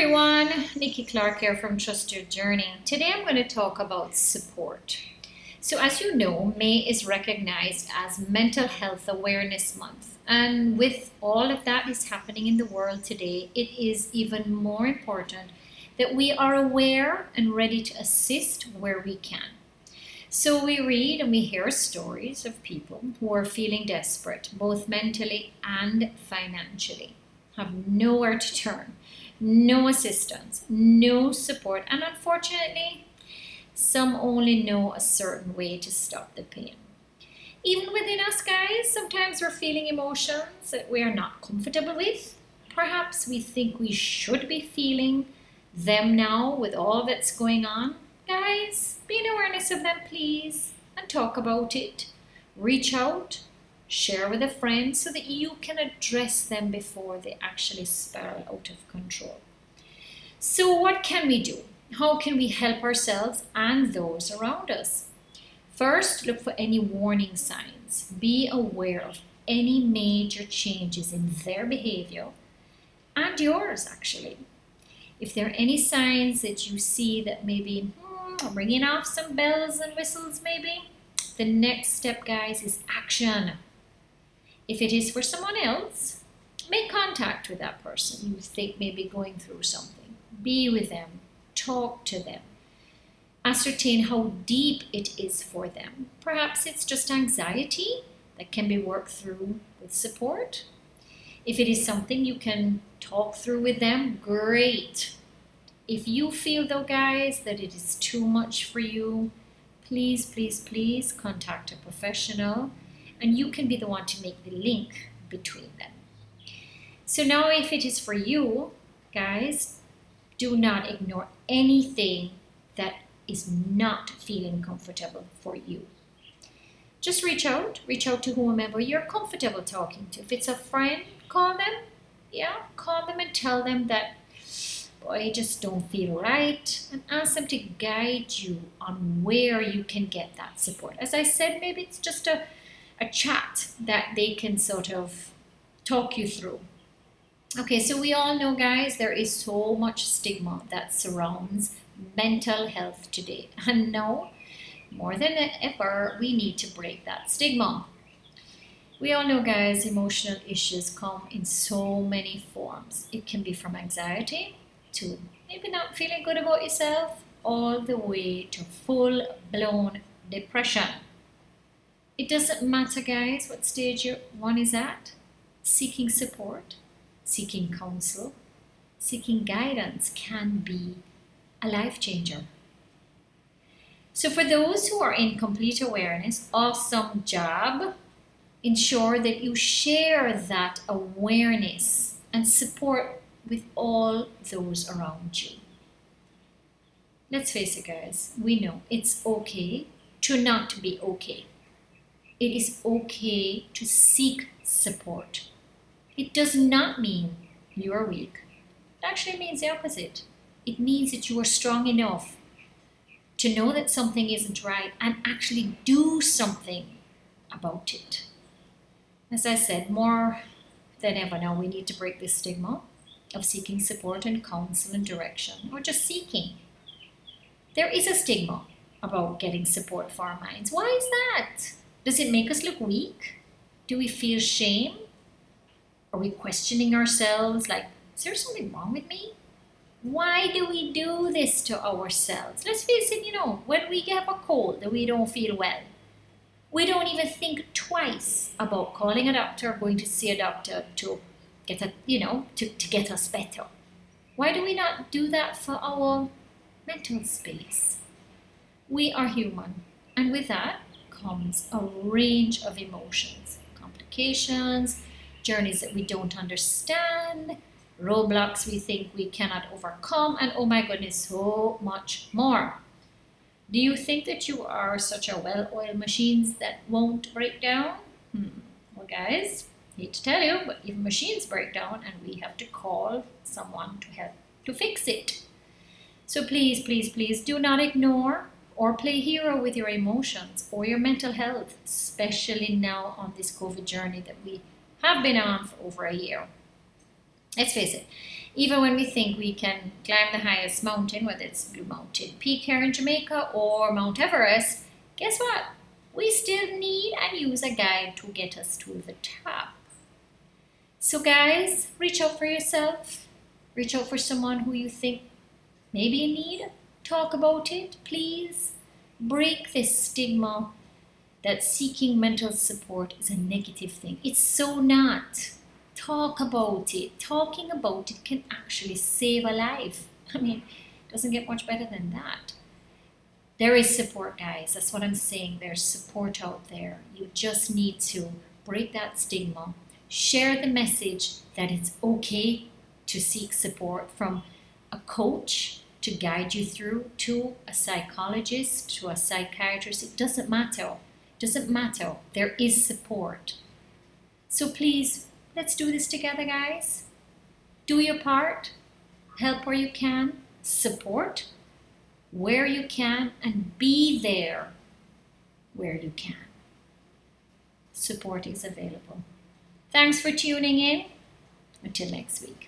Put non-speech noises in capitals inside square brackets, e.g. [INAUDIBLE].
everyone, Nikki Clark here from Trust Your Journey. Today I'm going to talk about support. So, as you know, May is recognized as Mental Health Awareness Month, and with all of that is happening in the world today, it is even more important that we are aware and ready to assist where we can. So, we read and we hear stories of people who are feeling desperate, both mentally and financially, have nowhere to turn no assistance, no support, and unfortunately, some only know a certain way to stop the pain. Even within us, guys, sometimes we're feeling emotions that we are not comfortable with. Perhaps we think we should be feeling them now with all that's going on. Guys, be in awareness of them, please, and talk about it. Reach out, share with a friend so that you can address them before they actually spiral out of control. So, what can we do? How can we help ourselves and those around us? First, look for any warning signs. Be aware of any major changes in their behavior and yours, actually. If there are any signs that you see that maybe hmm, ringing off some bells and whistles, maybe, the next step, guys, is action. If it is for someone else, make contact with that person you think may be going through something. Be with them, talk to them, ascertain how deep it is for them. Perhaps it's just anxiety that can be worked through with support. If it is something you can talk through with them, great. If you feel, though, guys, that it is too much for you, please, please, please contact a professional and you can be the one to make the link between them. So now if it is for you, guys, do not ignore anything that is not feeling comfortable for you. Just reach out, reach out to whomever you're comfortable talking to. If it's a friend, call them. Yeah, call them and tell them that boy, I just don't feel right, and ask them to guide you on where you can get that support. As I said, maybe it's just a a chat that they can sort of talk you through. Okay, so we all know, guys, there is so much stigma that surrounds mental health today. [LAUGHS] And now, more than ever, we need to break that stigma. We all know, guys, emotional issues come in so many forms. It can be from anxiety to maybe not feeling good about yourself, all the way to full blown depression. It doesn't matter, guys, what stage one is at. Seeking support, seeking counsel, seeking guidance can be a life changer. So, for those who are in complete awareness, awesome job. Ensure that you share that awareness and support with all those around you. Let's face it, guys, we know it's okay to not be okay it is okay to seek support. It does not mean you are weak. It actually means the opposite. It means that you are strong enough to know that something isn't right and actually do something about it. As I said, more than ever now, we need to break this stigma of seeking support and counsel and direction, or just seeking. There is a stigma about getting support for our minds. Why is that? Does it make us look weak? Do we feel shame? Are we questioning ourselves like, is there something wrong with me? Why do we do this to ourselves? Let's face it, you know, when we have a cold that we don't feel well, we don't even think twice about calling a doctor, or going to see a doctor to get a, you know, to, to get us better. Why do we not do that for our mental space? We are human, and with that, comes a range of emotions, complications, journeys that we don't understand, roadblocks we think we cannot overcome, and oh my goodness, so much more. Do you think that you are such a well oiled machine that won't break down? Hmm. Well, guys, hate to tell you, but even machines break down, and we have to call someone to help to fix it. So please, please, please do not ignore or play hero with your emotions or your mental health, especially now on this COVID journey that we have been on for over a year. Let's face it, Even when we think we can climb the highest mountain, whether it's Blue Mountain Peak here in Jamaica or Mount Everest, guess what? We still need and use a guide to get us to the top. So, guys, reach out for yourself. Reach out for someone who you think may be in need. Talk about it, please. Break this stigma that seeking mental support is a negative thing. It's so not. Talk about it. Talking about it can actually save a life. [LAUGHS] I mean, it doesn't get much better than that. There is support, guys. That's what I'm saying. There's support out there. You just need to break that stigma. Share the message that it's okay to seek support from a coach to guide you through to a psychologist to a psychiatrist. It doesn't matter. It doesn't matter. There is support. So please, let's do this together, guys. Do your part. Help where you can. Support where you can and be there where you can. Support is available. Thanks for tuning in. Until next week.